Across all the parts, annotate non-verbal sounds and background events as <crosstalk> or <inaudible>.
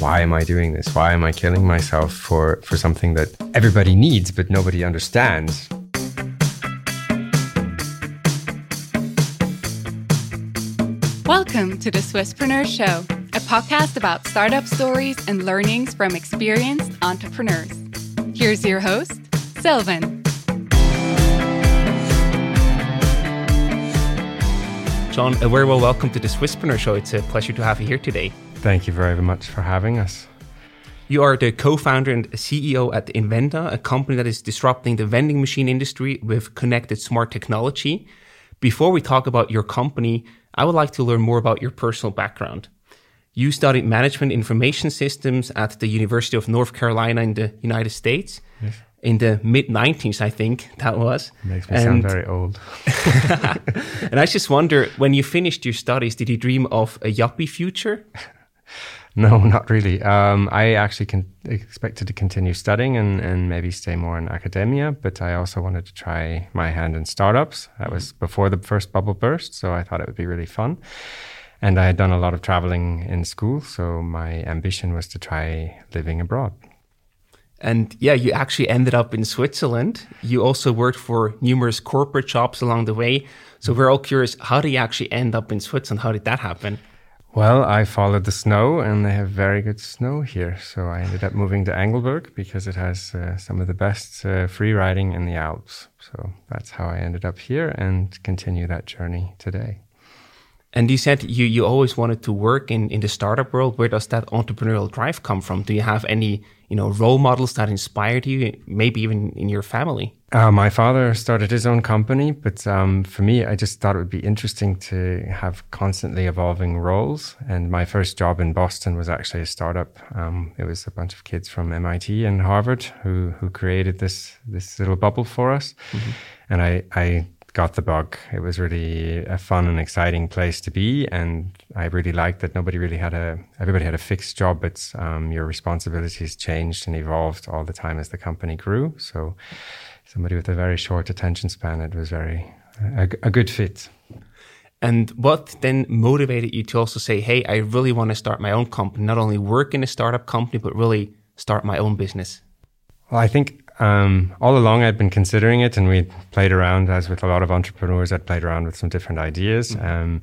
why am I doing this? Why am I killing myself for, for something that everybody needs but nobody understands? Welcome to the Swisspreneur Show, a podcast about startup stories and learnings from experienced entrepreneurs. Here's your host, Sylvan. John, a very well welcome to the Swisspreneur Show. It's a pleasure to have you here today. Thank you very much for having us. You are the co-founder and CEO at Invenda, a company that is disrupting the vending machine industry with connected smart technology. Before we talk about your company, I would like to learn more about your personal background. You studied management information systems at the University of North Carolina in the United States. Yes. In the mid 90s, I think that was. Makes me and, sound very old. <laughs> and I just wonder when you finished your studies, did you dream of a yuppie future? <laughs> <laughs> No, not really. Um, I actually con- expected to continue studying and, and maybe stay more in academia, but I also wanted to try my hand in startups. That was before the first bubble burst, so I thought it would be really fun. And I had done a lot of traveling in school, so my ambition was to try living abroad. And yeah, you actually ended up in Switzerland. You also worked for numerous corporate jobs along the way. So we're all curious, how did you actually end up in Switzerland? How did that happen? Well, I followed the snow, and they have very good snow here. So I ended up moving to Engelberg because it has uh, some of the best uh, free riding in the Alps. So that's how I ended up here and continue that journey today. And you said you, you always wanted to work in, in the startup world. Where does that entrepreneurial drive come from? Do you have any you know role models that inspired you, maybe even in your family? Uh, my father started his own company, but um, for me, I just thought it would be interesting to have constantly evolving roles. And my first job in Boston was actually a startup. Um, it was a bunch of kids from MIT and Harvard who who created this this little bubble for us, mm-hmm. and I I got the bug. It was really a fun and exciting place to be, and I really liked that nobody really had a everybody had a fixed job, but um, your responsibilities changed and evolved all the time as the company grew. So, somebody with a very short attention span, it was very a, a good fit. And what then motivated you to also say, "Hey, I really want to start my own company, not only work in a startup company, but really start my own business"? Well, I think um, all along, I'd been considering it, and we played around, as with a lot of entrepreneurs, I'd played around with some different ideas. Mm-hmm. Um,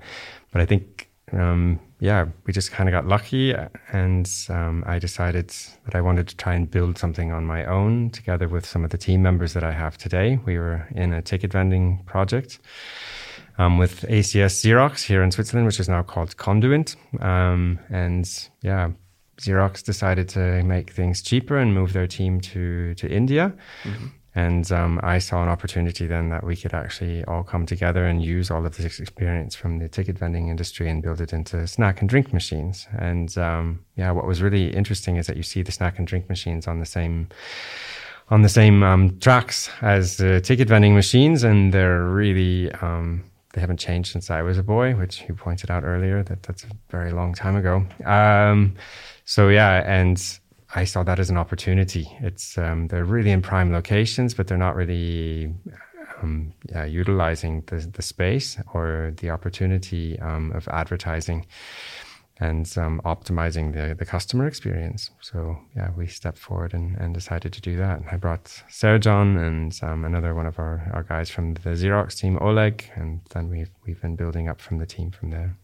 but I think, um, yeah, we just kind of got lucky, and um, I decided that I wanted to try and build something on my own together with some of the team members that I have today. We were in a ticket vending project. Um, with ACS Xerox here in Switzerland, which is now called Conduent. Um, and yeah, Xerox decided to make things cheaper and move their team to to India. Mm-hmm. And um, I saw an opportunity then that we could actually all come together and use all of this experience from the ticket vending industry and build it into snack and drink machines. And um, yeah, what was really interesting is that you see the snack and drink machines on the same on the same um, tracks as the ticket vending machines, and they're really um, they haven't changed since I was a boy, which you pointed out earlier that that's a very long time ago. Um, so yeah, and I saw that as an opportunity. It's um, they're really in prime locations, but they're not really um, yeah, utilizing the the space or the opportunity um, of advertising and um, optimizing the, the customer experience. So yeah, we stepped forward and, and decided to do that. I brought John and um, another one of our, our guys from the Xerox team, Oleg, and then we've we've been building up from the team from there.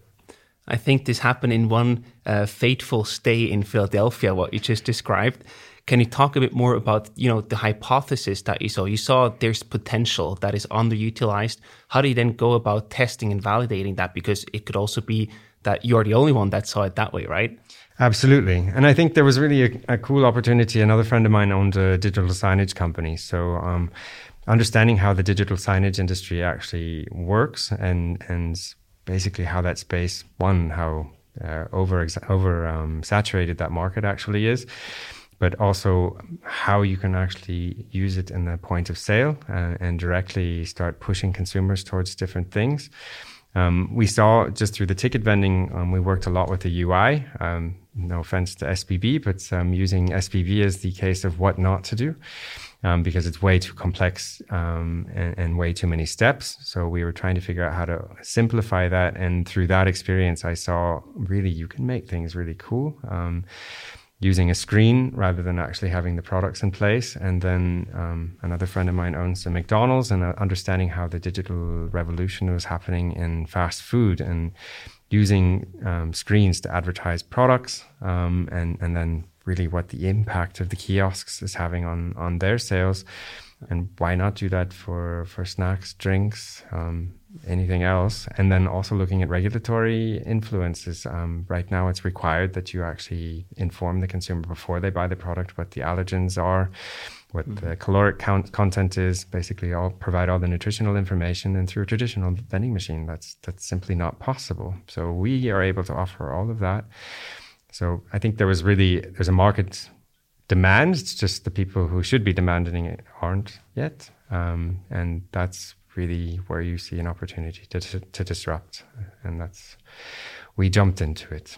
I think this happened in one uh, fateful stay in Philadelphia, what you just described. Can you talk a bit more about, you know, the hypothesis that you saw? You saw there's potential that is underutilized. How do you then go about testing and validating that? Because it could also be that you're the only one that saw it that way, right? Absolutely. And I think there was really a, a cool opportunity. Another friend of mine owned a digital signage company. So, um, understanding how the digital signage industry actually works and, and basically how that space, one, how uh, over over um, saturated that market actually is, but also how you can actually use it in the point of sale uh, and directly start pushing consumers towards different things. Um, we saw just through the ticket vending, um, we worked a lot with the UI. Um, no offense to SBB, but um, using SBB as the case of what not to do um, because it's way too complex um, and, and, way too many steps. So we were trying to figure out how to simplify that. And through that experience, I saw really you can make things really cool. Using a screen rather than actually having the products in place. And then um, another friend of mine owns a McDonald's and uh, understanding how the digital revolution was happening in fast food and using um, screens to advertise products um, and, and then really what the impact of the kiosks is having on, on their sales. And why not do that for, for snacks, drinks, um, anything else. And then also looking at regulatory influences. Um, right now, it's required that you actually inform the consumer before they buy the product what the allergens are, what mm-hmm. the caloric count content is. Basically, all provide all the nutritional information. And through a traditional vending machine, that's that's simply not possible. So we are able to offer all of that. So I think there was really there's a market demand. It's just the people who should be demanding it aren't yet. Um, and that's really where you see an opportunity to, to, to disrupt. And that's, we jumped into it.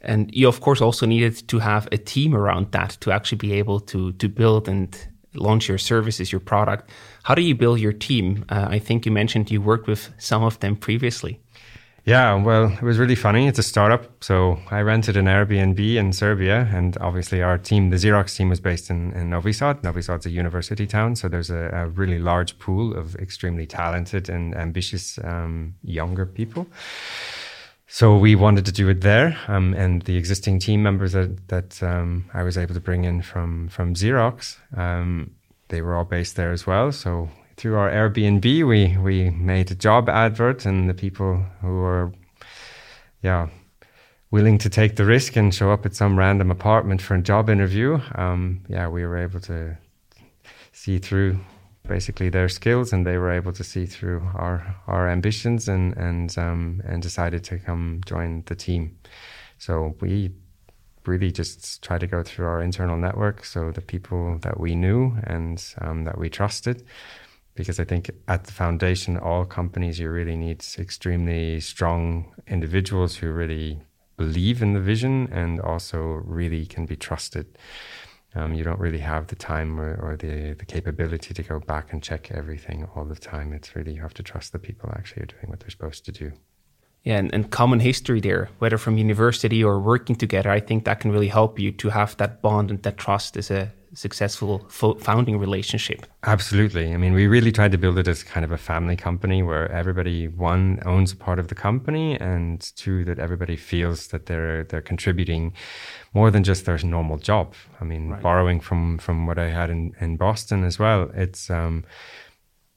And you, of course, also needed to have a team around that to actually be able to, to build and launch your services, your product. How do you build your team? Uh, I think you mentioned you worked with some of them previously. Yeah, well, it was really funny. It's a startup. So I rented an Airbnb in Serbia. And obviously, our team, the Xerox team, was based in, in Novi Sad. Novi Sad's a university town. So there's a, a really large pool of extremely talented and ambitious um, younger people. So we wanted to do it there. Um, and the existing team members that, that um, I was able to bring in from, from Xerox, um, they were all based there as well. So through our Airbnb, we we made a job advert, and the people who were, yeah, willing to take the risk and show up at some random apartment for a job interview, um, yeah, we were able to see through basically their skills, and they were able to see through our our ambitions, and and um, and decided to come join the team. So we really just try to go through our internal network, so the people that we knew and um, that we trusted because I think at the foundation, all companies, you really need extremely strong individuals who really believe in the vision and also really can be trusted. Um, you don't really have the time or, or, the, the capability to go back and check everything all the time. It's really, you have to trust the people actually are doing what they're supposed to do. Yeah, and, and common history there, whether from university or working together, I think that can really help you to have that bond and that trust as a successful founding relationship. Absolutely. I mean, we really tried to build it as kind of a family company where everybody one owns a part of the company, and two that everybody feels that they're they're contributing more than just their normal job. I mean, right. borrowing from from what I had in in Boston as well, it's. Um,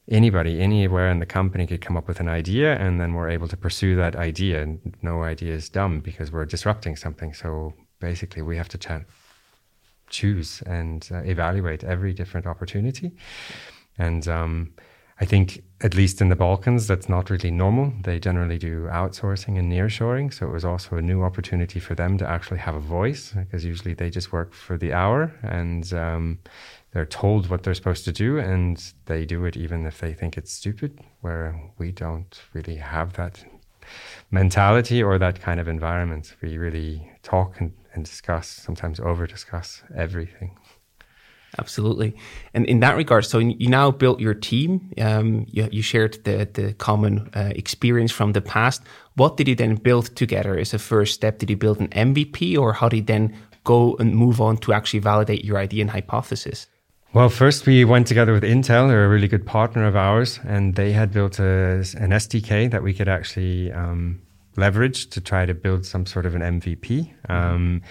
anybody anywhere in the company could come up with an idea and then we're able to pursue that idea no idea is dumb because we're disrupting something so basically we have to chat choose and uh, evaluate every different opportunity. And um, I think, at least in the Balkans, that's not really normal. They generally do outsourcing and nearshoring. So it was also a new opportunity for them to actually have a voice because usually they just work for the hour and um, they're told what they're supposed to do and they do it even if they think it's stupid, where we don't really have that mentality or that kind of environment. We really talk and and discuss, sometimes over discuss everything. Absolutely. And in that regard, so you now built your team. Um, you, you, shared the, the common uh, experience from the past. What did you then build together as a first step? Did you build an MVP or how did you then go and move on to actually validate your idea and hypothesis? Well, first we went together with Intel. They're a really good partner of ours, and they had built a, an SDK that we could actually um, leverage to try to build some sort of an MVP. Um,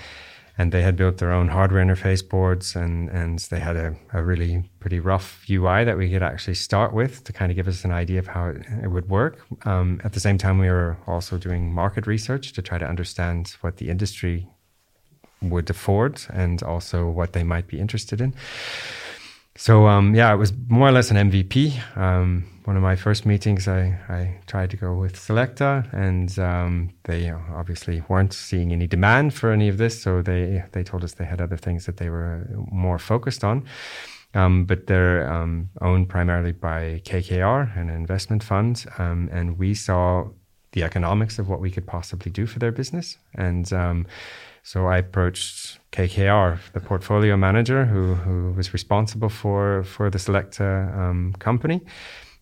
and they had built their own hardware interface boards and, and they had a, a really pretty rough UI that we could actually start with to kind of give us an idea of how it, it would work. Um, at the same time, we were also doing market research to try to understand what the industry would afford and also what they might be interested in. So um, yeah, it was more or less an MVP. Um, one of my first meetings, I, I tried to go with Selecta, and um, they obviously weren't seeing any demand for any of this. So they they told us they had other things that they were more focused on. Um, but they're um, owned primarily by KKR, an investment fund, um, and we saw the economics of what we could possibly do for their business, and so I approached KKR, the portfolio manager who, who was responsible for, for the Selecta um, company,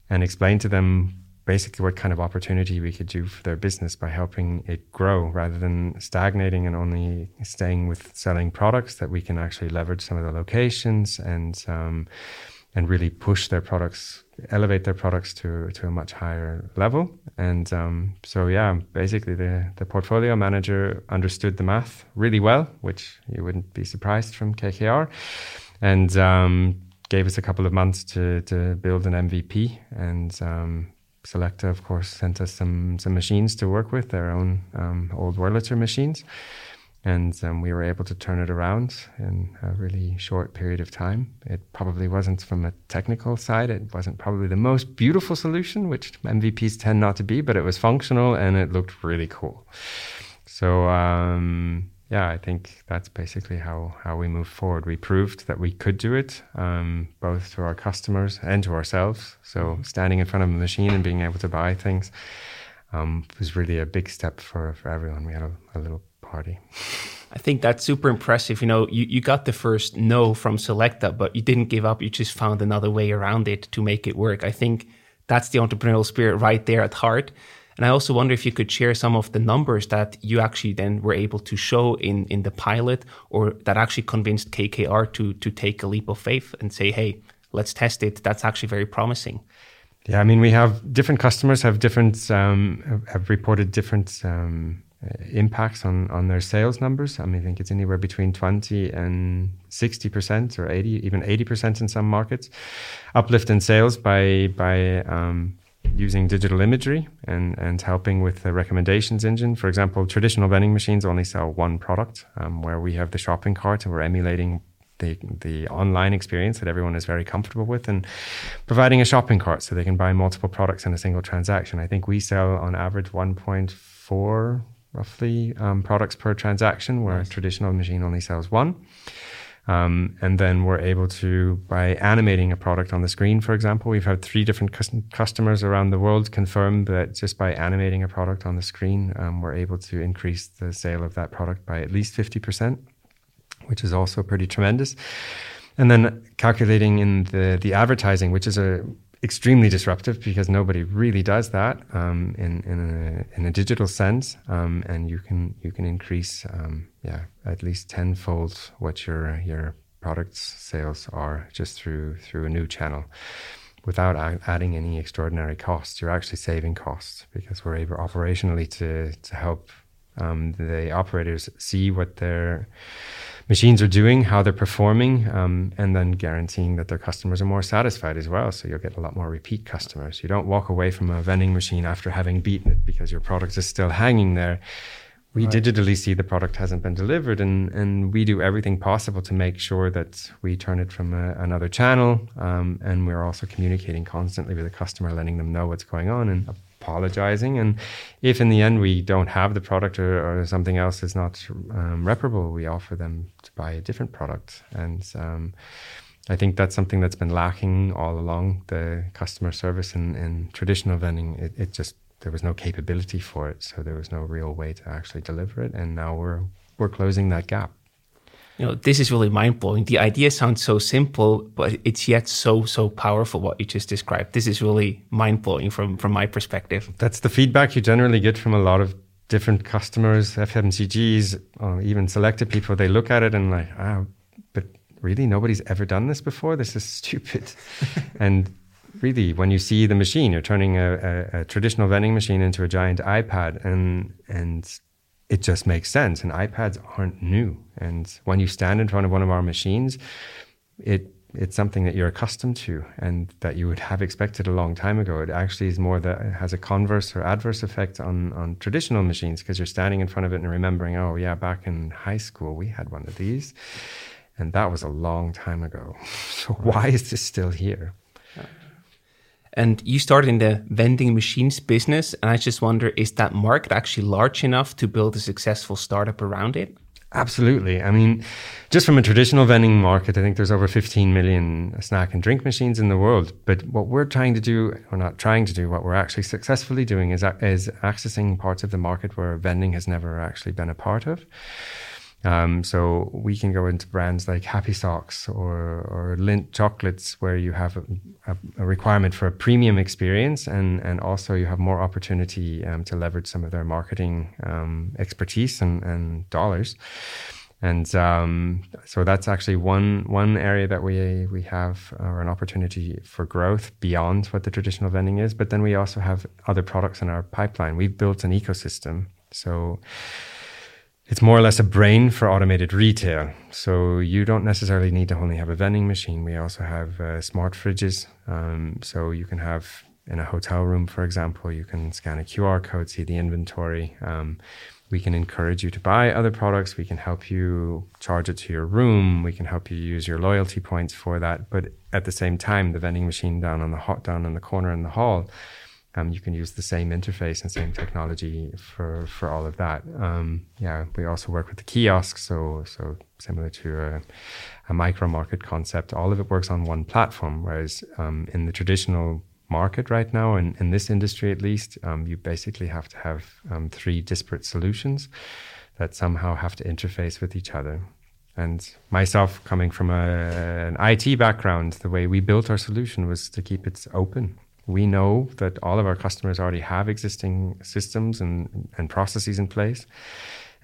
and explained to them basically what kind of opportunity we could do for their business by helping it grow rather than stagnating and only staying with selling products that we can actually leverage some of the locations and um, and really push their products elevate their products to to a much higher level. And um, so yeah basically the the portfolio manager understood the math really well which you wouldn't be surprised from KKR and um, gave us a couple of months to to build an MVP and um, Selecta, of course, sent us some some machines to work with, their own um, old Wurlitzer machines, and um, we were able to turn it around in a really short period of time. It probably wasn't from a technical side; it wasn't probably the most beautiful solution, which MVPs tend not to be, but it was functional and it looked really cool. So um, yeah, I think that's basically how how we moved forward. We proved that we could do it, um, both to our customers and to ourselves. So mm-hmm. standing in front of a machine and being able to buy things um, was really a big step for for everyone. We had a, a little party. I think that's super impressive. You know, you, you got the first no from Selecta, but you didn't give up. You just found another way around it to make it work. I think that's the entrepreneurial spirit right there at heart. And I also wonder if you could share some of the numbers that you actually then were able to show in, in the pilot or that actually convinced KKR to, to take a leap of faith and say, hey, let's test it. That's actually very promising. Yeah, I mean, we have different customers have different, um, have reported different um, impacts on, on their sales numbers. I mean, I think it's anywhere between 20 and 60% or 80, even 80% in some markets. Uplift in sales by, by, um, using digital imagery and, and helping with the recommendations engine. For example, traditional vending machines only sell one product, um, where we have the shopping cart and we're emulating the, the online experience that everyone is very comfortable with and providing a shopping cart so they can buy multiple products in a single transaction. I think we sell on average 1.4 roughly um, products per transaction, where nice. a traditional machine only sells one. Um, and then we're able to, by animating a product on the screen, for example, we've had three different customers around the world confirm that just by animating a product on the screen, um, we're able to increase the sale of that product by at least 50%, which is also pretty tremendous. And then calculating in the, the advertising, which is a extremely disruptive because nobody really does that um, in in a, in a digital sense, um, and you can you can increase um, yeah at least tenfold what your your products sales are just through through a new channel without adding any extraordinary costs. You're actually saving costs because we're able operationally to to help um, the operators see what their machines are doing, how they're performing, um, and then guaranteeing that their customers are more satisfied as well. So you'll get a lot more repeat customers. You don't walk away from a vending machine after having beaten it because your product is still hanging there. We right. digitally see the product hasn't been delivered, and, and we do everything possible to make sure that we turn it from a, another channel. Um, and we're also communicating constantly with the customer, letting them know what's going on. And apologizing. And if in the end we don't have the product or, or something else is not um, reparable, we offer them to buy a different product. And um, I think that's something that's been lacking all along the customer service in, in traditional vending. It, it just there was no capability for it, so there was no real way to actually deliver it. And now we're we're closing that gap you know, this is really mind blowing. The idea sounds so simple, but it's yet so so powerful. What you just described. This is really mind blowing from from my perspective. That's the feedback you generally get from a lot of different customers, FMCGs, or even Selecta people. They look at it and like, ah, but really, nobody's ever done this before. This is <laughs> stupid. and really, when you see the machine, you're turning a, a, a traditional vending machine into a giant iPad, and and it just makes sense. And iPads aren't new. And when you stand in front of one of our machines, it it's something that you're accustomed to and that you would have expected a long time ago. It actually is more that it has a converse or adverse effect on, on traditional machines because you're standing in front of it and remembering, oh, yeah, back in high school, we had one of these. And that was a long time ago. <laughs> So why is this still here? And you started in the vending machines business. And I just wonder is that market actually large enough to build a successful startup around it? Absolutely. I mean, just from a traditional vending market, I think there's over 15 million snack and drink machines in the world. But what we're trying to do, or not trying to do, what we're actually successfully doing is, is accessing parts of the market where vending has never actually been a part of. Um, so we can go into brands like Happy Socks or, or Lindt chocolates, where you have a, a, a requirement for a premium experience, and and also you have more opportunity um, to leverage some of their marketing um, expertise and, and dollars. And um, so that's actually one one area that we we have or an opportunity for growth beyond what the traditional vending is. But then we also have other products in our pipeline. We've built an ecosystem. So it's more or less a brain for automated retail. So you don't necessarily need to only have a vending machine. We also have uh, smart fridges. Um, so you can have in a hotel room, for example, you can scan a QR code, see the inventory. Um, we can encourage you to buy other products. We can help you charge it to your room. We can help you use your loyalty points for that. But at the same time, the vending machine down on the hot down in the corner in the hall um, you can use the same interface and same technology for for all of that. Um, yeah, we also work with the kiosk, so so similar to a, a, micro market concept. All of it works on one platform, whereas um, in the traditional market right now, and in, in this industry at least, um, you basically have to have um, three disparate solutions that somehow have to interface with each other. And myself, coming from a, an IT background, the way we built our solution was to keep it open we know that all of our customers already have existing systems and, and processes in place.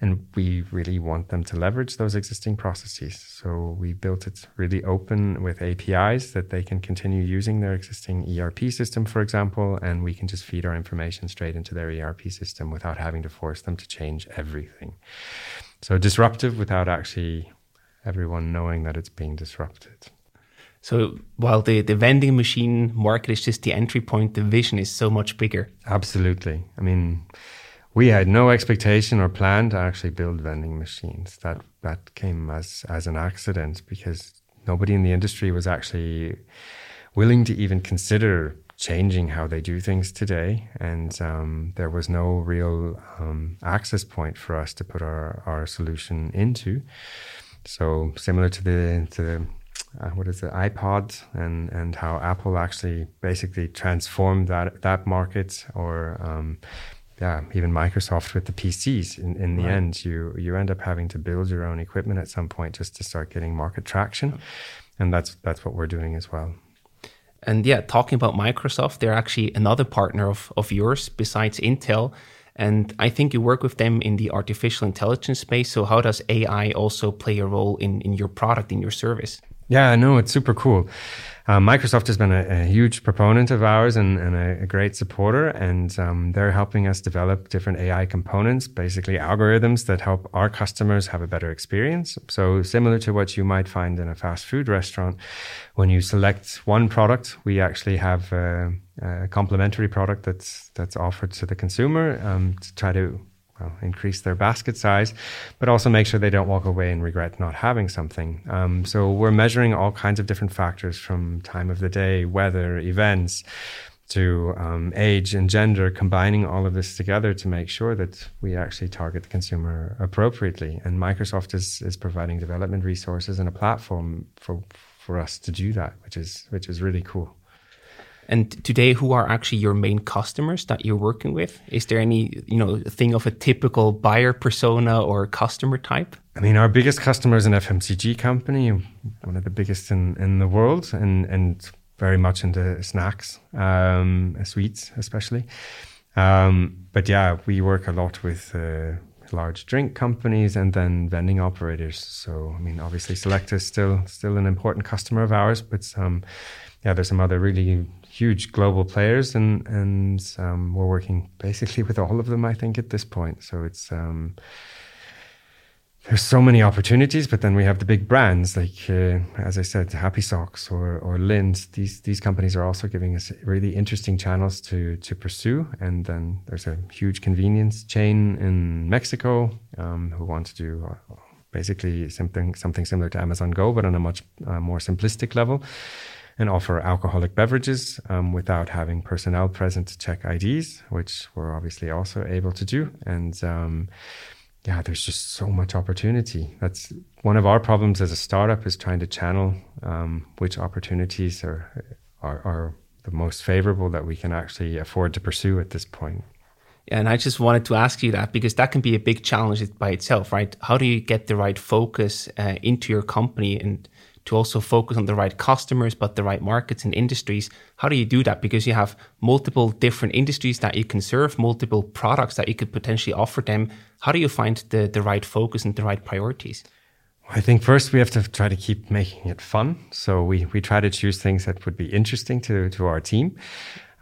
And we really want them to leverage those existing processes. So we built it really open with APIs that they can continue using their existing ERP system, for example, and we can just feed our information straight into their ERP system without having to force them to change everything. So disruptive without actually everyone knowing that it's being disrupted. So while the, the vending machine market is just the entry point, the vision is so much bigger. Absolutely. I mean, we had no expectation or plan to actually build vending machines. That that came as as an accident because nobody in the industry was actually willing to even consider changing how they do things today, and um, there was no real um, access point for us to put our our solution into. So similar to the to the uh, what is it, iPod, and and how Apple actually basically transformed that that market, or um, yeah, even Microsoft with the PCs. In, in the right. end, you you end up having to build your own equipment at some point just to start getting market traction, and that's that's what we're doing as well. And yeah, talking about Microsoft, they're actually another partner of of yours besides Intel. And I think you work with them in the artificial intelligence space. So, how does AI also play a role in, in your product, in your service? Yeah, no, it's super cool. Um, Microsoft has been a, a, huge proponent of ours and, and a, a, great supporter, and um, they're helping us develop different AI components, basically algorithms that help our customers have a better experience. So, similar to what you might find in a fast food restaurant, when you select one product, we actually have a, a complementary product that's that's offered to the consumer um, to try to well, increase their basket size, but also make sure they don't walk away and regret not having something. Um, so we're measuring all kinds of different factors from time of the day, weather, events, to um, age and gender, combining all of this together to make sure that we actually target the consumer appropriately. And Microsoft is is providing development resources and a platform for for us to do that, which is which is really cool. And today, who are actually your main customers that you're working with? Is there any, you know, thing of a typical buyer persona or customer type? I mean, our biggest customer is an FMCG company, one of the biggest in, in the world, and and very much into snacks, um, sweets especially. Um, but yeah, we work a lot with uh, large drink companies and then vending operators. So I mean, obviously, Selecta is still still an important customer of ours, but um, yeah, there's some other really huge global players, and and um, we're working basically with all of them. I think at this point, so it's um, there's so many opportunities, but then we have the big brands like, uh, as I said, Happy Socks or or Lindt. These these companies are also giving us really interesting channels to to pursue. And then there's a huge convenience chain in Mexico um, who want to do. Uh, basically, something something similar to Amazon Go, but on a much uh, more simplistic level and offer alcoholic beverages um, without having personnel present to check IDs, which we're obviously also able to do. And um, yeah, there's just so much opportunity. That's one of our problems as a startup is trying to channel um, which opportunities are, are, are the most favorable that we can actually afford to pursue at this point. And I just wanted to ask you that because that can be a big challenge by itself, right? How do you get the right focus uh, into your company and to also focus on the right customers, but the right markets and industries? How do you do that? Because you have multiple different industries that you can serve, multiple products that you could potentially offer them. How do you find the, the right focus and the right priorities? I think first we have to try to keep making it fun. So we, we try to choose things that would be interesting to, to our team.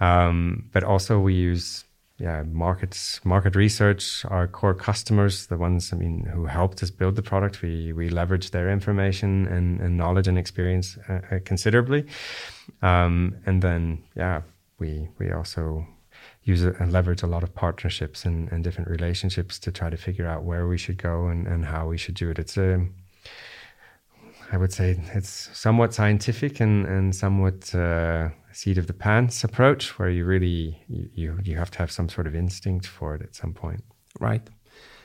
Um, but also we use yeah, markets, market research, our core customers, the ones I mean who helped us build the product, we we leverage their information and, and knowledge and experience uh, uh, considerably, um, and then yeah, we we also use and leverage a lot of partnerships and, and different relationships to try to figure out where we should go and, and how we should do it. It's a I would say it's somewhat scientific and and somewhat. Uh, seat of the pants approach where you really you you have to have some sort of instinct for it at some point. Right.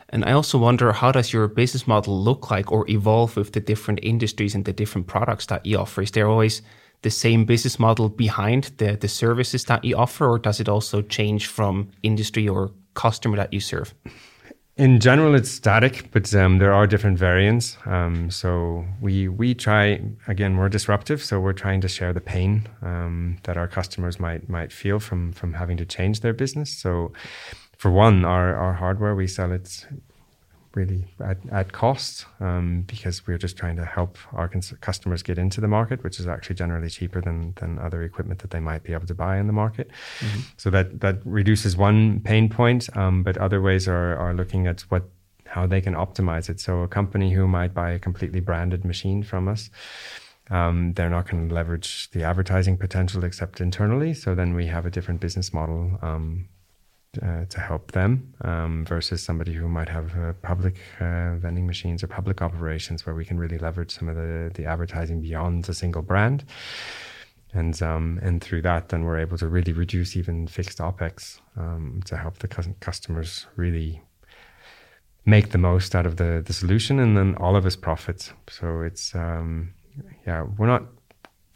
And i also wonder how does your business model look like or evolve with the different industries and the different products that you offer? Is there always the same business model behind the the services that you offer or does it also change from industry or customer that you serve in general, it's static, but um, there are different variants. Um, so we we try again. We're disruptive, so we're trying to share the pain um, that our customers might might feel from from having to change their business. So, for one, our our hardware we sell it really at, at cost um, because we're just trying to help our cons- customers get into the market, which is actually generally cheaper than than other equipment that they might be able to buy in the market. Mm-hmm. So that that reduces one pain point, um, but other ways are are looking at what how they can optimize it. So a company who might buy a completely branded machine from us. Um, they're not going to leverage the advertising potential except internally. So then we have a different business model um, uh, to help them um, versus somebody who might have uh, public uh, vending machines or public operations where we can really leverage some of the, the advertising beyond a single brand. And um, and through that, then we're able to really reduce even fixed opex um, to help the customers really make the most out of the the solution, and then all of us profit. So it's um, yeah, we're not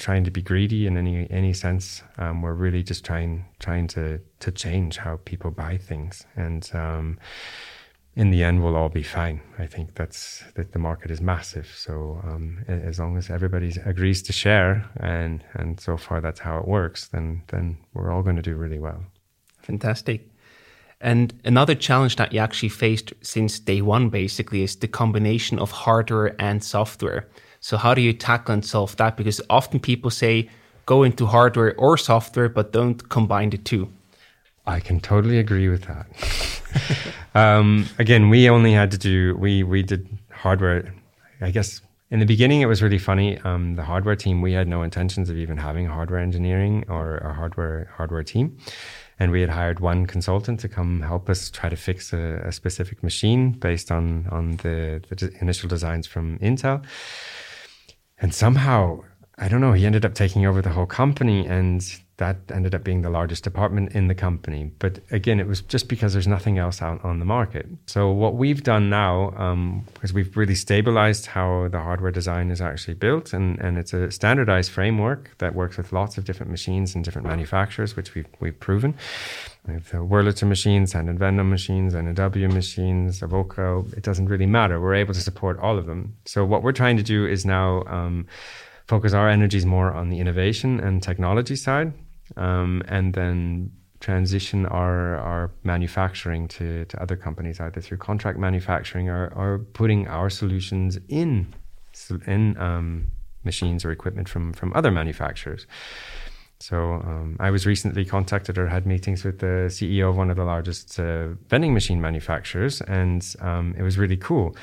trying to be greedy in any any sense. Um, we're really just trying trying to to change how people buy things, and um, in the end, we'll all be fine. I think that's that the market is massive. So um, as long as everybody agrees to share, and and so far that's how it works, then then we're all going to do really well. Fantastic. And another challenge that you actually faced since day one, basically, is the combination of hardware and software. So how do you tackle and solve that? Because often people say go into hardware or software, but don't combine the two. I can totally agree with that. <laughs> um, again, we only had to do we we did hardware. I guess in the beginning it was really funny. Um, the hardware team we had no intentions of even having hardware engineering or a hardware hardware team, and we had hired one consultant to come help us try to fix a, a specific machine based on on the, the initial designs from Intel and somehow I don't know, he ended up taking over the whole company and that ended up being the largest department in the company. But again, it was just because there's nothing else out on the market. So what we've done now, um, is we've really stabilized how the hardware design is actually built, and, and it's a standardized framework that works with lots of different machines and different manufacturers, which we've we've proven. We have the Wurlitzer machines, and Vendom machines, and W machines, Evoca. It doesn't really matter. We're able to support all of them. So what we're trying to do is now. Um, focus our energies more on the innovation and technology side, um, and then transition our our manufacturing to, to other companies either through contract manufacturing or, or putting our solutions in in um, machines or equipment from from other manufacturers. So um, I was recently contacted or had meetings with the CEO of one of the largest uh, vending machine manufacturers, and um, it was really cool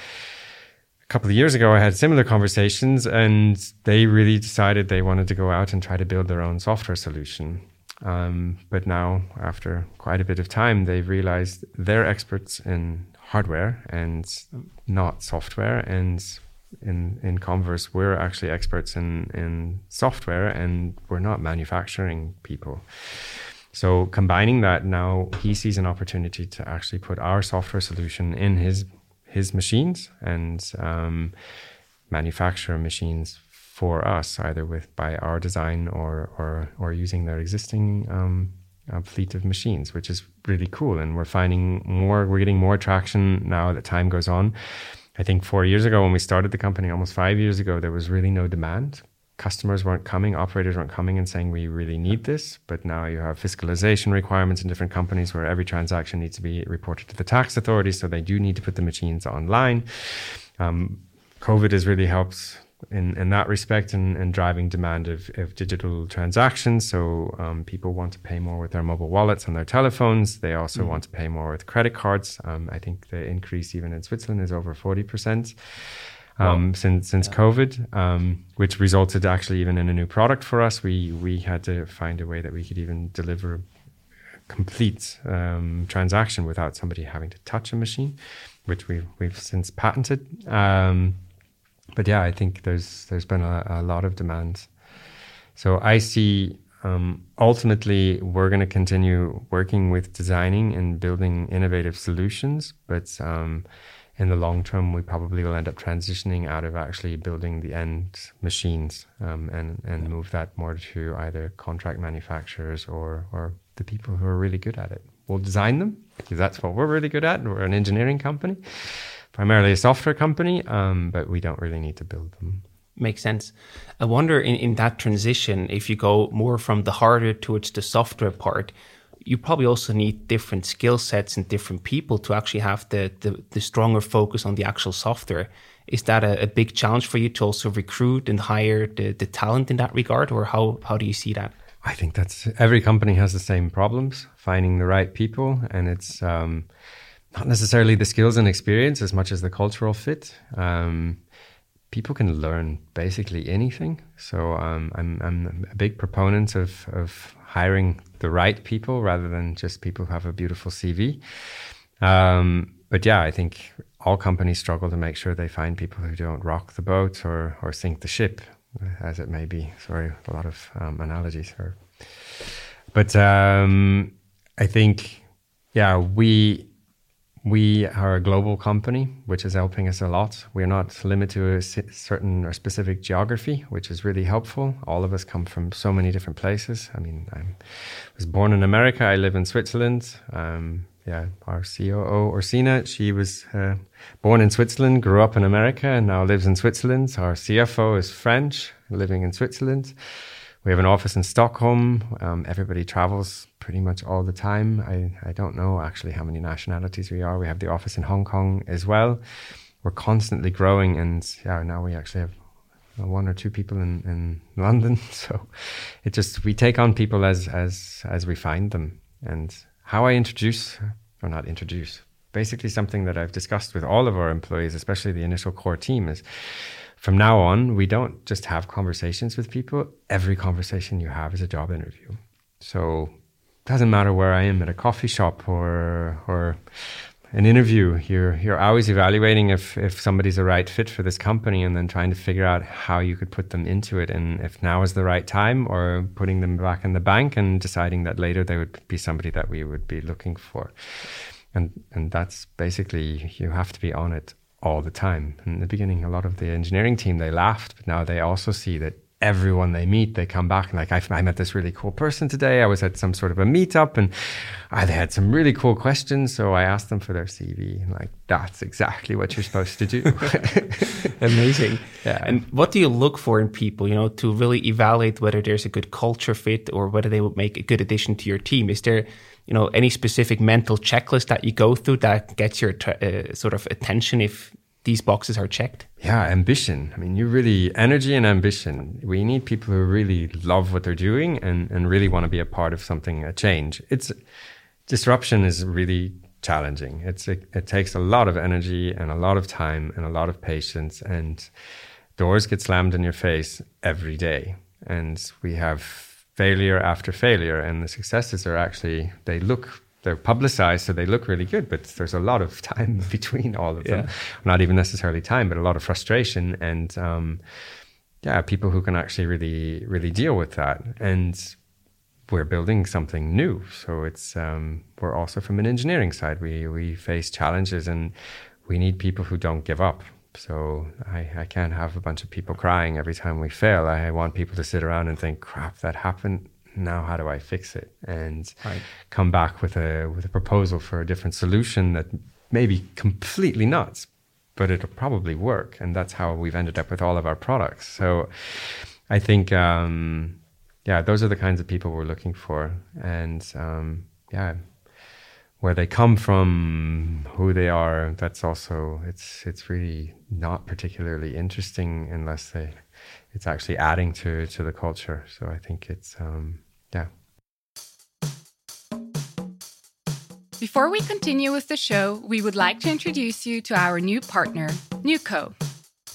couple of years ago, I had similar conversations, and they really decided they wanted to go out and try to build their own software solution. Um, but now, after quite a bit of time, they've realized they're experts in hardware and not software. And in in converse, we're actually experts in in software, and we're not manufacturing people. So combining that now, he sees an opportunity to actually put our software solution in his his machines and um, manufacture machines for us, either with by our design or or or using their existing um, uh, fleet of machines, which is really cool. And we're finding more, we're getting more traction now that time goes on. I think four years ago, when we started the company, almost five years ago, there was really no demand. Customers weren't coming, operators weren't coming and saying, we really need this. But now you have fiscalization requirements in different companies where every transaction needs to be reported to the tax authorities. So they do need to put the machines online. Um, COVID has really helped in, in that respect and, and driving demand of, of digital transactions. So um, people want to pay more with their mobile wallets and their telephones. They also mm. want to pay more with credit cards. Um, I think the increase even in Switzerland is over 40%. Um, since since yeah. COVID, um, which resulted actually even in a new product for us. We we had to find a way that we could even deliver complete um, transaction without somebody having to touch a machine, which we've we've since patented. Um, but yeah, I think there's there's been a, a lot of demand. So I see um, ultimately we're going to continue working with designing and building innovative solutions, but um, in the long term, we probably will end up transitioning out of actually building the end machines um, and and move that more to either contract manufacturers or or the people who are really good at it. We'll design them because that's what we're really good at. We're an engineering company primarily a software company, um, but we don't really need to build them. Makes sense. I wonder in, in that transition, if you go more from the hardware towards the software part, you probably also need different skill sets and different people to actually have the, the, the stronger focus on the actual software. Is that a, a, big challenge for you to also recruit and hire the, the talent in that regard, or how, how do you see that? I think that's every company has the same problems finding the right people, and it's um, not necessarily the skills and experience as much as the cultural fit. Um, people can learn basically anything. So um, I'm, I'm a big proponent of, of hiring the right people rather than just people who have a beautiful CV. Um, but yeah, I think all companies struggle to make sure they find people who don't rock the boat or, or sink the ship, as it may be. Sorry, a lot of um, analogies here. But um, I think, yeah, we we are a global company, which is helping us a lot. We're not limited to a certain or specific geography, which is really helpful. All of us come from so many different places. I mean, I was born in America. I live in Switzerland. Um, yeah, our COO, Orsina, she was uh, born in Switzerland, grew up in America, and now lives in Switzerland. Our CFO is French, living in Switzerland. We have an office in Stockholm. Um, everybody travels pretty much all the time. I, I don't know actually how many nationalities we are. We have the office in Hong Kong as well. We're constantly growing, and yeah, now we actually have one or two people in, in <laughs> London. So it just we take on people as as as we find them. And how I introduce or not introduce, basically something that I've discussed with all of our employees, especially the initial core team, is from now on, we don't just have conversations with people. Every conversation you have is a job interview. So it doesn't matter where I am at a coffee shop or or an interview. You're you're always evaluating if if somebody's a right fit for this company, and then trying to figure out how you could put them into it, and if now is the right time, or putting them back in the bank and deciding that later they would be somebody that we would be looking for. And and that's basically you have to be on it all the time. In the beginning, a lot of the engineering team they laughed, but now they also see that everyone they meet, they come back and like, I, I met this really cool person today. I was at some sort of a meetup and I, they had some really cool questions. So I asked them for their CV. and Like, that's exactly what you're supposed to do. <laughs> Amazing. Yeah. And what do you look for in people, you know, to really evaluate whether there's a good culture fit or whether they would make a good addition to your team? Is there, you know, any specific mental checklist that you go through that gets your uh, sort of attention if these boxes are checked? Yeah, ambition. I mean, you really energy and ambition. We need people who really love what they're doing and and really want to be a part of something, a change. It's disruption is really challenging. It's it, it takes a lot of energy and a lot of time and a lot of patience and doors get slammed in your face every day. And we have failure after failure and the successes are actually they look they're publicized, so they look really good, but there's a lot of <laughs> time between all of them. Yeah. Not even necessarily time, but a lot of frustration and um, yeah, people who can actually really, really deal with that. And we're building something new, so it's um, we're also from an engineering side. We we face challenges, and we need people who don't give up. So I, I can't have a bunch of people crying every time we fail. I want people to sit around and think, "Crap, that happened now how do I fix it and Right. come back with a with a proposal for a different solution that may be completely nuts, but it'll probably work. And that's how we've ended up with all of our products. So I think um, yeah, those are the kinds of people we're looking for, and um, yeah, where they come from, who they are. That's also it's it's really not particularly interesting unless they it's actually adding to to the culture. So I think it's um, yeah. Before we continue with the show, we would like to introduce you to our new partner, Nuco.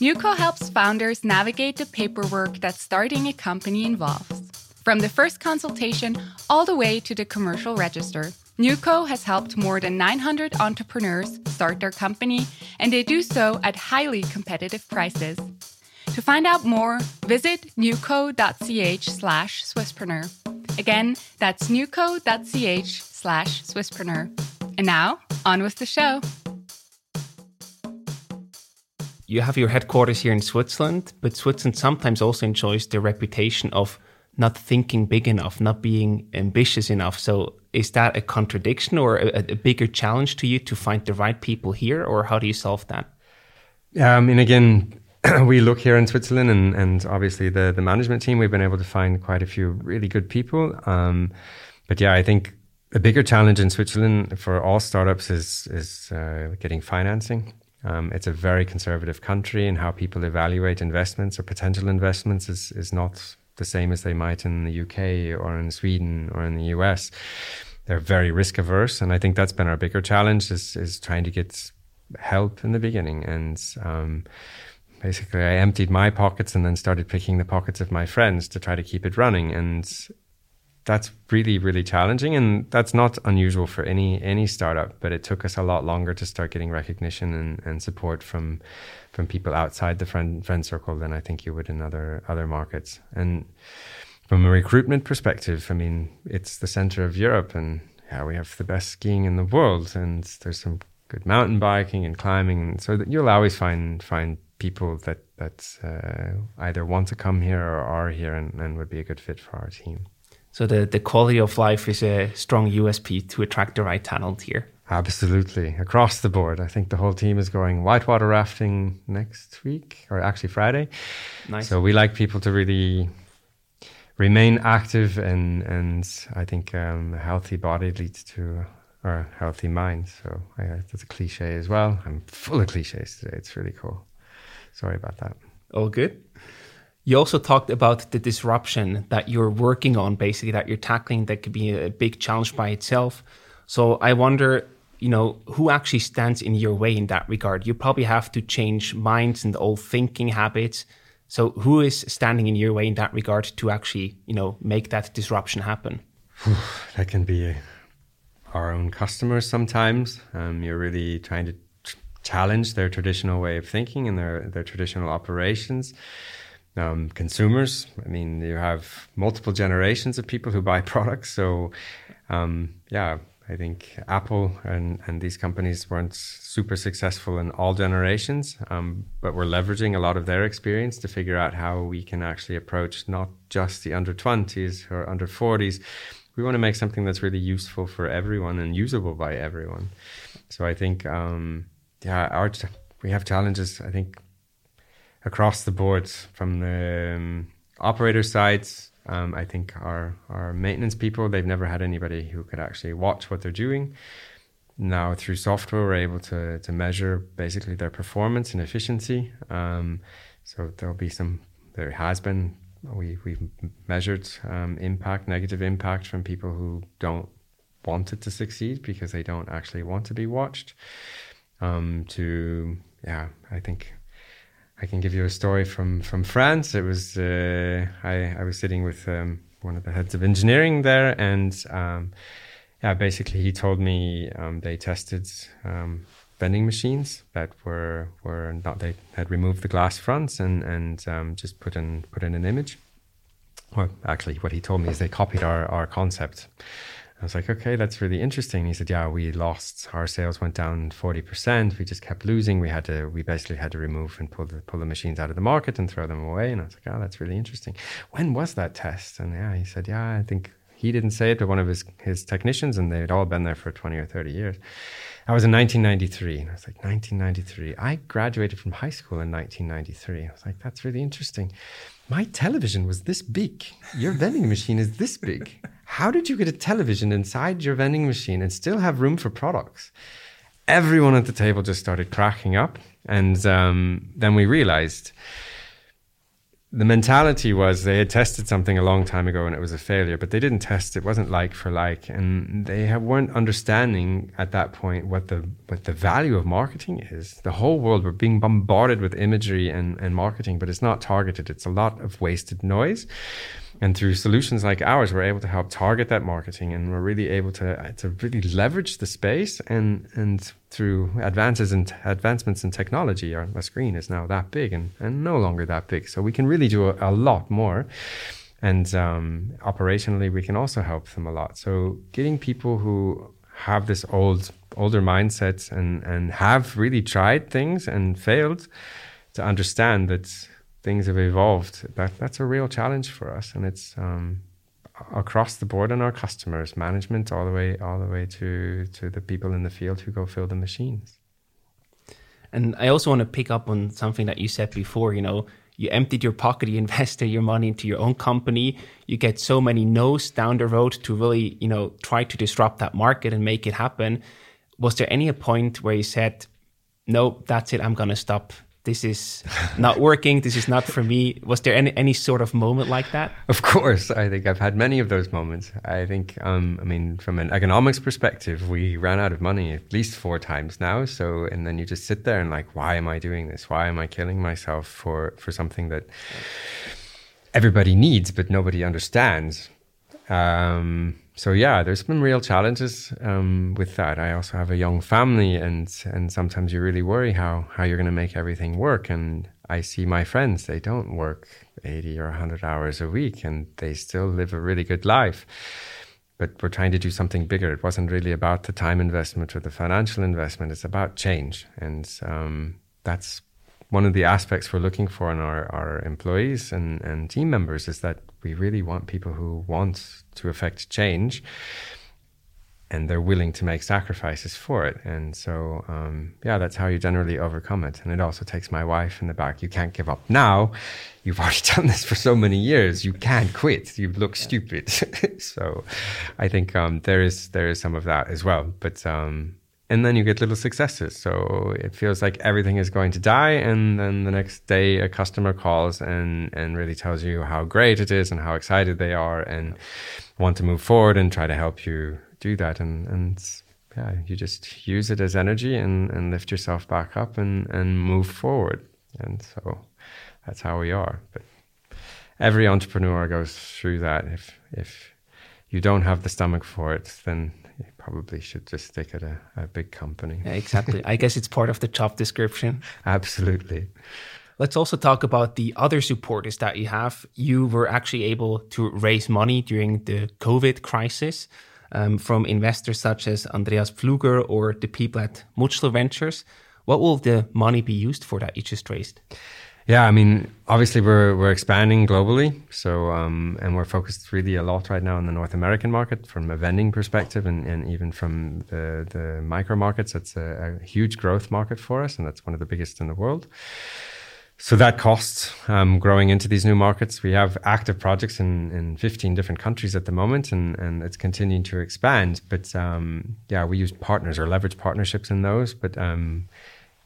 Nuco helps founders navigate the paperwork that starting a company involves. From the first consultation all the way to the commercial register, Nuco has helped more than 900 entrepreneurs start their company, and they do so at highly competitive prices. To find out more, visit nuco.ch slash Swisspreneur. Again, that's nuco.ch slash Swisspreneur. And now, on with the show. You have your headquarters here in Switzerland, but Switzerland sometimes also enjoys the reputation of not thinking big enough, not being ambitious enough. So, is that a contradiction or a, a bigger challenge to you to find the right people here, or how do you solve that? Yeah, I mean, again, <clears throat> we look here in Switzerland, and, and obviously the the management team. We've been able to find quite a few really good people. Um, but yeah, I think a bigger challenge in Switzerland for all startups is is uh, getting financing. Um, it's a very conservative country, and how people evaluate investments or potential investments is is not the same as they might in the UK or in Sweden or in the US. They're very risk averse, and I think that's been our bigger challenge is is trying to get help in the beginning. And um, basically, I emptied my pockets and then started picking the pockets of my friends to try to keep it running. And that's really really challenging and that's not unusual for any any startup but it took us a lot longer to start getting recognition and, and support from from people outside the friend friend circle than I think you would in other other markets. And from a recruitment perspective I mean it's the center of Europe and yeah we have the best skiing in the world and there's some good mountain biking and climbing and so that you'll always find find people that that uh, either want to come here or are here and, and would be a good fit for our team So the, the quality of life is a strong USP to attract the right talent here. Absolutely. Across the board. I think the whole team is going whitewater rafting next week, or actually Friday. Nice. So we like people to really remain active, and, and I think um, a healthy body leads to or a healthy mind. So I, that's a cliche as well. I'm full of cliches today. It's really cool. Sorry about that. All good. You also talked about the disruption that you're working on, basically, that you're tackling that could be a big challenge by itself. So I wonder, you know, who actually stands in your way in that regard? You probably have to change minds and old thinking habits. So who is standing in your way in that regard to actually, you know, make that disruption happen? <sighs> that can be our own customers sometimes. Um, you're really trying to challenge their traditional way of thinking and their, their traditional operations. Um, consumers, I mean, you have multiple generations of people who buy <laughs> products. So, um, yeah, I think Apple and, and these companies weren't super successful in all generations, um, but we're leveraging a lot of their experience to figure out how we can actually approach not just the under 20s or under 40s. We want to make something that's really useful for everyone and usable by everyone. So I think, um, yeah, our we have challenges. I think across the board from the um, operator sides. Um, I think our our maintenance people they've never had anybody who could actually watch what they're doing. Now through software, we're able to to measure basically their performance and efficiency. Um, so there'll be some. There has been we we've measured um, impact, negative impact from people who don't want it to succeed because they don't actually want to be watched. Um, to yeah, I think I can give you a story from from France. It was uh, I I was sitting with um, one of the heads of engineering there, and um, yeah, basically he told me um, they tested um, vending machines that were were not they had removed the glass fronts and and um, just put in put in an image. Well, actually, what he told me is they copied our our concept. I was like, okay, that's really interesting. He said, yeah, we lost, our sales went down 40%. We just kept losing. We had to, we basically had to remove and pull the, pull the machines out of the market and throw them away. And I was like, oh, that's really interesting. When was that test? And yeah, he said, yeah, I think he didn't say it, but one of his, his technicians, and they'd all been there for 20 or 30 years. I was in 1993. And I was like, 1993. I graduated from high school in 1993. I was like, that's really interesting. My television was this big. Your vending machine is this big. How did you get a television inside your vending machine and still have room for products? Everyone at the table just started cracking up. And um, then we realized the mentality was they had tested something a long time ago and it was a failure, but they didn't test it. wasn't like for like, and they weren't understanding at that point what the what the value of marketing is. The whole world we're being bombarded with imagery and, and marketing, but it's not targeted. It's a lot of wasted noise. And through solutions like ours, we're able to help target that marketing, and we're really able to to really leverage the space. And and through advances and advancements in technology, our, our, screen is now that big and, and no longer that big. So we can really do a, a lot more. And um, operationally, we can also help them a lot. So getting people who have this old older mindset and and have really tried things and failed to understand that things have evolved, that that's a real challenge for us, and it's um, across the board on our customers, management all the way all the way to to the people in the field who go fill the machines. And I also want to pick up on something that you said before. You know, you emptied your pocket, <laughs> you invested your money into your own company. You get so many no's down the road to really, you know, try to disrupt that market and make it happen. Was there any point where you said, "No, that's it. I'm going to stop this is not working this is not for me. Was there any, any sort of moment like that? Of course i think i've had many of those moments. I think um, i mean from an economics perspective we ran out of money at least four times now. So and then you just sit there and like why am i doing this? Why am i killing myself for for something that everybody needs but nobody understands? Um, so yeah, there's been real challenges um, with that. I also have a young family, and and sometimes you really worry how how you're going to make everything work. And I see my friends; they don't work 80 or 100 hours a week, and they still live a really good life. But we're trying to do something bigger. It wasn't really about the time investment or the financial investment. It's about change, and um, that's one of the aspects we're looking for in our, our employees and, and team members is that we really want people who want to affect change and they're willing to make sacrifices for it. And so, um, yeah, that's how you generally overcome it. And it also takes my wife in the back. You can't give up now. You've already <laughs> done this for so many years. You can't quit. You look yeah. stupid. <laughs> so, I think um, there is there is some of that as well. But um, and then you get little successes. So it feels like everything is going to die, and then the next day a customer calls and and really tells you how great it is and how excited they are and want to move forward and try to help you do that. And and yeah, you just use it as energy and and lift yourself back up and and move forward. And so that's how we are. But every entrepreneur goes through that. If if you don't have the stomach for it, then you probably should just stick at a, a big company. Yeah, exactly. I guess it's part of the job description. <laughs> Absolutely. Let's also talk about the other supporters that you have. You were actually able to raise money during the COVID crisis um, from investors such as Andreas Pfluger or the people at Mutschler Ventures. What will the money be used for that you just raised? Yeah, I mean, obviously we're we're expanding globally, so um, and we're focused really a lot right now on the North American market from a vending perspective, and, and even from the the micro markets. That's a, a huge growth market for us, and that's one of the biggest in the world. So that costs um, growing into these new markets. We have active projects in, in 15 different countries at the moment, and, and it's continuing to expand. But um, yeah, we use partners or leverage partnerships in those. But um,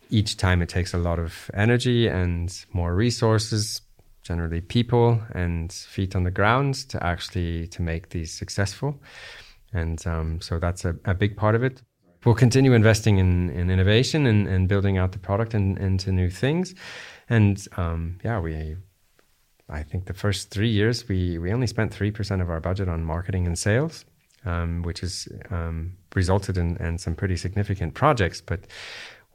each time it takes a lot of energy and more resources generally people and feet on the ground to actually to make these successful. And um, so that's a, a, big part of it. We'll continue investing in, in innovation and, and building out the product and into new things. And um, yeah we i think the first three years we, we only spent 3% of our budget on marketing and sales um, which has um, resulted in, in some pretty significant projects. But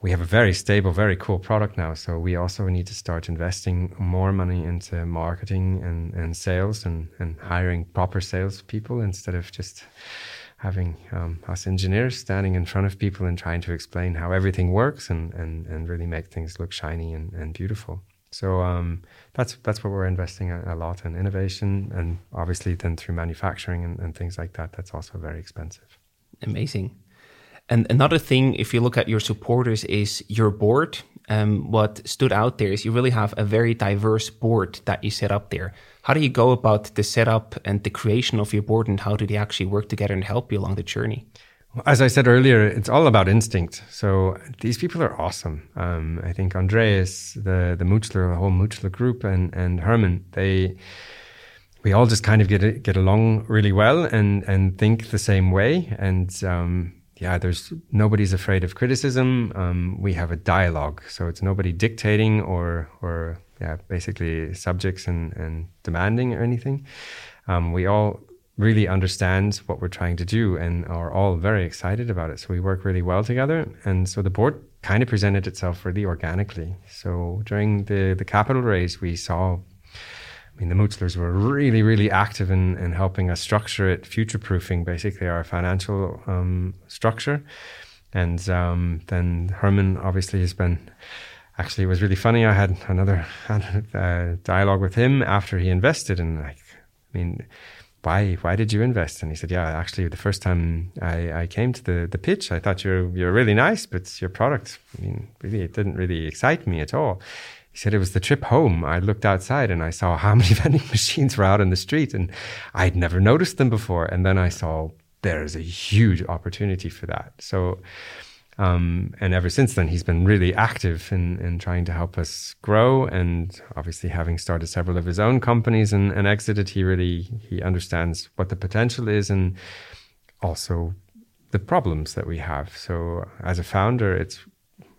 we have a very stable, very cool product now. So we also need to start investing more money into marketing and, and sales and, and hiring proper sales people instead of just having um, us engineers standing in front of people and trying to explain how everything works and, and, and really make things look shiny and, and beautiful. So um, that's that's what we're investing a, a, lot in innovation, and obviously then through manufacturing and, and things like that. That's also very expensive. Amazing. And another thing, if you look at your supporters, is your board. Um, what stood out there is you really have a very diverse board that you set up there. How do you go about the setup and the creation of your board, and how do they actually work together and help you along the journey? As I said earlier, it's all about instinct. So these people are awesome. Um, I think Andreas, the the Mutschler, the whole Mutschler group, and and Herman, they we all just kind of get get along really well and and think the same way. And um, yeah, there's nobody's afraid of criticism. Um, we have a dialogue, so it's nobody dictating or or yeah, basically subjects and, and demanding or anything. Um, we all really understand what we're trying to do and are all very excited about it. So we work really well together. And so the board kind of presented itself really organically. So during the, the capital raise, we saw, Mean, the Mutschlers were really, really active in, in helping us structure it, future proofing basically our financial um, structure. And um, then Herman obviously has been actually it was really funny. I had another <laughs> uh, dialogue with him after he invested, and like, I mean, why why did you invest? And he said, yeah, actually, the first time I, I came to the the pitch, I thought you're you're really nice, but your product, I mean, really, it didn't really excite me at all. He said it was the trip home. I looked outside and I saw how <laughs> many vending machines were out in the street, and I'd never noticed them before. And then I saw there's a huge opportunity for that. So um, and ever since then, he's been really active in, in trying to help us grow. And obviously, having started several of his own companies and, and exited, he really he understands what the potential is and also the problems that we have. So, as a founder, it's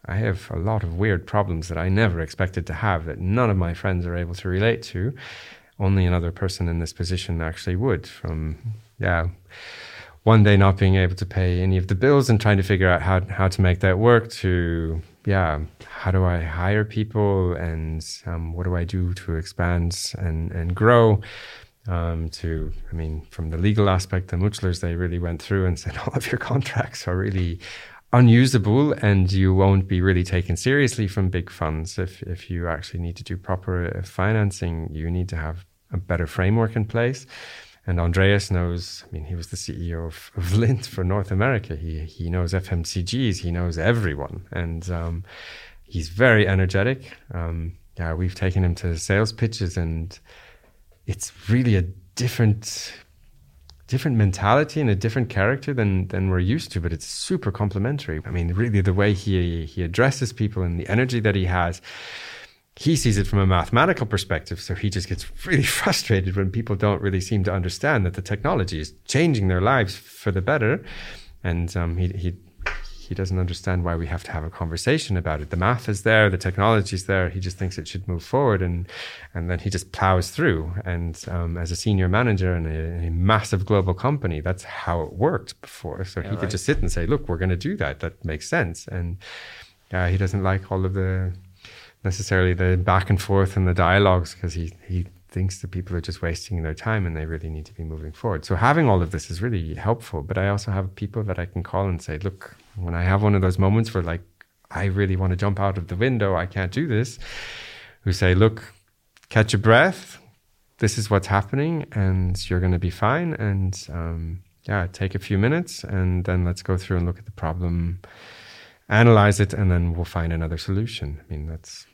I have a lot of weird problems that I never expected to have that none of my friends are able to relate to. Only another person in this position actually would. From yeah one day not being able to pay any of the bills and trying to figure out how how to make that work to yeah how do I hire people and um, what do I do to expand and and grow um, to I mean from the legal aspect the Mutschlers they really went through and said <laughs> all of your contracts are really unusable and you won't be really taken seriously from big funds if if you actually need to do proper financing you need to have a better framework in place and Andreas knows, I mean, he was the CEO of, of Lindt for North America. He, he knows FMCGs, he knows everyone. And um, he's very energetic. Um, yeah, we've taken him to sales pitches, and it's really a different different mentality and a different character than than we're used to, but it's super complementary. I mean, really the way he he addresses people and the energy that he has he sees it from a mathematical perspective. So he just gets really <laughs> frustrated when people don't really seem to understand that the technology is changing their lives for the better. And um, he, he, he doesn't understand why we have to have a conversation about it. The math is there, the technology is there. He just thinks it should move forward, and and then he just plows through. And um, as a senior manager in a, a, massive global company, that's how it worked before. So yeah, he right. could just sit and say, "Look, we're going to do that. That makes sense." And uh, he doesn't like all of the necessarily the back and forth and the dialogues because he he thinks that people are just wasting their time and they really need to be moving forward. So having all of this is really helpful. But I also have people that I can call and say, look, when I have one of those moments where like I really want to jump out of the window, I can't do this, who say, look, catch your breath. This is what's happening, and you're going to be fine. And um, yeah, take a few minutes, and then let's go through and look at the problem, analyze it, and then we'll find another solution. I mean, that's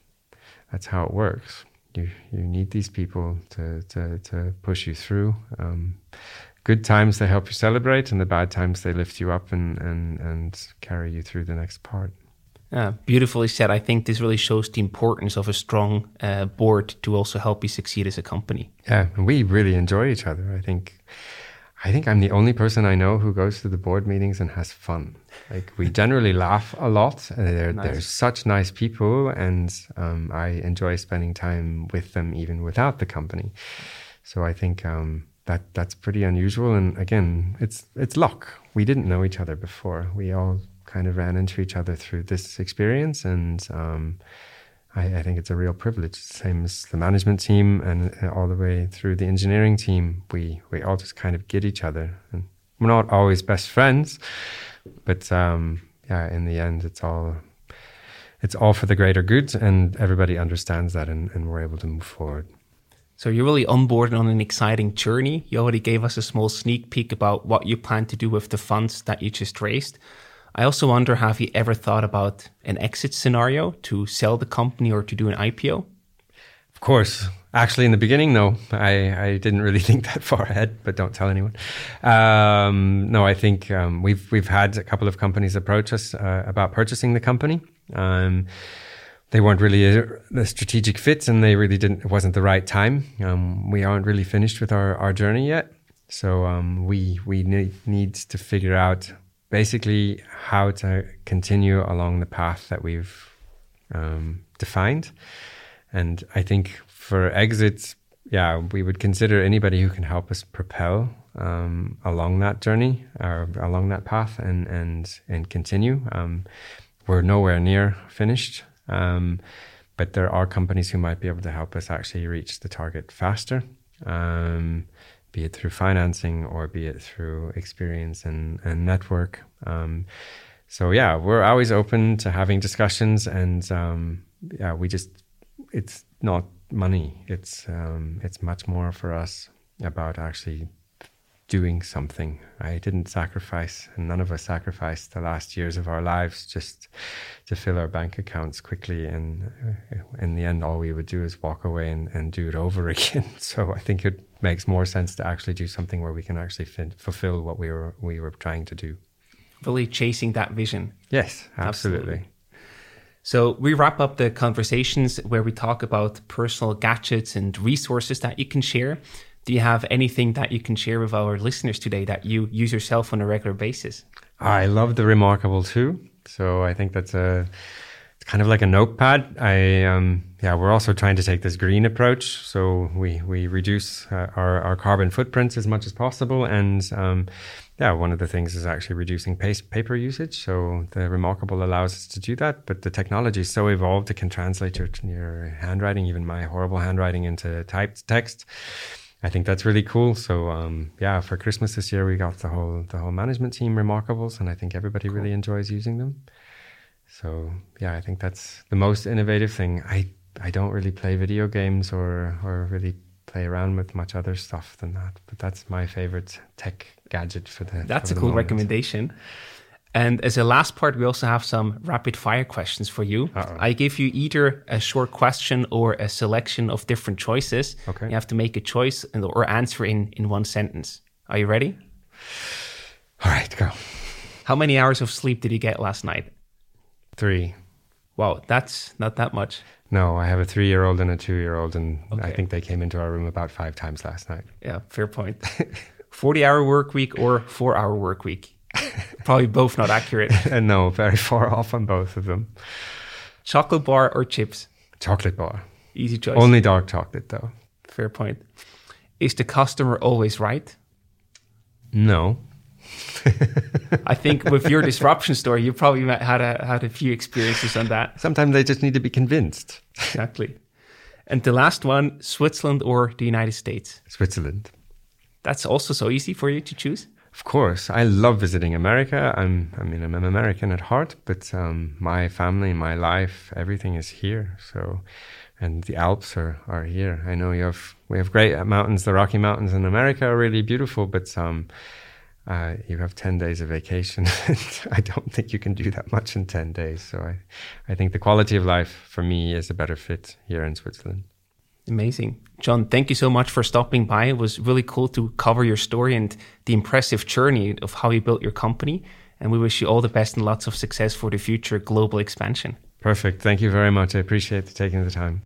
that's how it works. You you need these people to to to push you through. Um, good times they help you celebrate, and the bad times they lift you up and and and carry you through the next part. Yeah, beautifully said. I think this really shows the importance of a strong uh, board to also help you succeed as a company. Yeah, and we really enjoy each other. I think I think I'm the only person I know who goes to the board meetings and has fun. Like we generally laugh a lot. Uh, they're nice. they're such nice people, and um, I enjoy spending time with them even without the company. So I think um, that that's pretty unusual. And again, it's it's luck. We didn't know each other before. We all kind of ran into each other through this experience, and um, I, I, think it's a real privilege. Same as the management team and all the way through the engineering team, we we all just kind of get each other, and we're not always best friends, but um, yeah, in the end, it's all it's all for the greater good, and everybody understands that, and, and we're able to move forward. So you're really on onboarding on an exciting journey. You already gave us a small sneak peek about what you plan to do with the funds that you just raised. I also wonder have you ever thought about an exit scenario to sell the company or to do an IPO? Of course. Actually, in the beginning, no, I, I didn't really <laughs> think that far ahead, but don't tell anyone. Um, no, I think um, we've we've had a couple of companies approach us uh, about purchasing the company. Um, they weren't really a, a, strategic fit, and they really didn't. It wasn't the right time. Um, we aren't really finished with our, our journey yet, so um, we we need, need to figure out basically how to continue along the path that we've um, defined. And I think for exits, yeah, we would consider anybody who can help us propel um, along that journey or along that path and and and continue. Um, we're nowhere near finished, um, but there are companies who might be able to help us actually reach the target faster, um, be it through financing or be it through experience and, and network. Um, so yeah, we're always open to having discussions, and um, yeah, we just it's not money. It's um, it's much more for us about actually doing something. I didn't sacrifice, and none of us sacrificed the last years of our lives just to fill our bank accounts quickly. And uh, in the end, all we would do is walk away and, and do it <laughs> over again. So I think it makes more sense to actually do something where we can actually fulfill what we were we were trying to do. Really chasing that vision. Yes, absolutely. absolutely. So we wrap up the conversations where we talk about personal gadgets and resources that you can share. Do you have anything that you can share with our listeners today that you use yourself on a regular basis? I love the Remarkable too. So I think that's a it's kind of like a notepad. I um yeah, we're also trying to take this green approach. So we we reduce uh, our our carbon footprints as much as possible and um yeah, one of the things is actually reducing paper usage. So the Remarkable allows us to do that. But the technology is so evolved, it can translate your, your handwriting, even my horrible handwriting, into typed text. I think that's really cool. So um, yeah, for Christmas this year, we got the whole the whole management team Remarkables, and I think everybody cool. really enjoys using them. So yeah, I think that's the most innovative thing. I I don't really play video games or or really play around with much other stuff than that. But that's my favorite tech gadget for the. That's for a cool moment. recommendation. And as a last part, we also have some rapid fire questions for you. Uh-oh. I give you either a short question or a selection of different choices. Okay. You have to make a choice and, or answer in, in one sentence. Are you ready? All right, go. How many hours of sleep did you get last night? Three. Wow, that's not that much. No, I have a three year old and a two year old, and okay. I think they came into our room about five times last night. Yeah, fair point. <laughs> 40 hour work week or four hour work week? <laughs> Probably both not accurate. and <laughs> no, very far off on both of them. Chocolate bar or chips? Chocolate bar. Easy choice. Only dark chocolate, though. Fair point. Is the customer always right? No. <laughs> I think with your disruption story, you probably had a, had a few experiences on that. Sometimes they just need to be convinced. exactly. And the last one, Switzerland or the United States? Switzerland. That's also so easy for you to choose? Of course, I love visiting America. I'm, I mean, I'm an American at heart, but um, my family, my life, everything is here. So, and the Alps are, are here. I know you have we have great mountains. The Rocky Mountains in America are really beautiful, but um, uh, you have ten days of vacation. <laughs> I don't think you can do that much in ten days. So I, I think the quality of life for me is a better fit here in Switzerland. Amazing. John, thank you so much for stopping by. It was really cool to cover your story and the impressive journey of how you built your company. And we wish you all the best and lots of success for the future global expansion. Perfect. Thank you very much. I appreciate taking the time.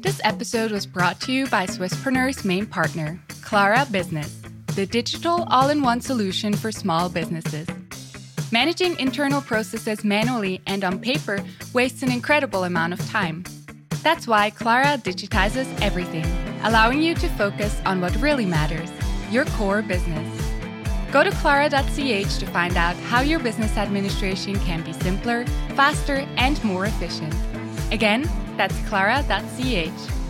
This episode was brought to you by Swisspreneurs' main partner, Klara Business, the digital all in one solution for small businesses. Managing internal processes manually and on paper wastes an incredible amount of time. That's why Klara digitizes everything, allowing you to focus on what really matters your core business. Go to klara.ch to find out how your business administration can be simpler, faster, and more efficient. Again, that's klara.ch.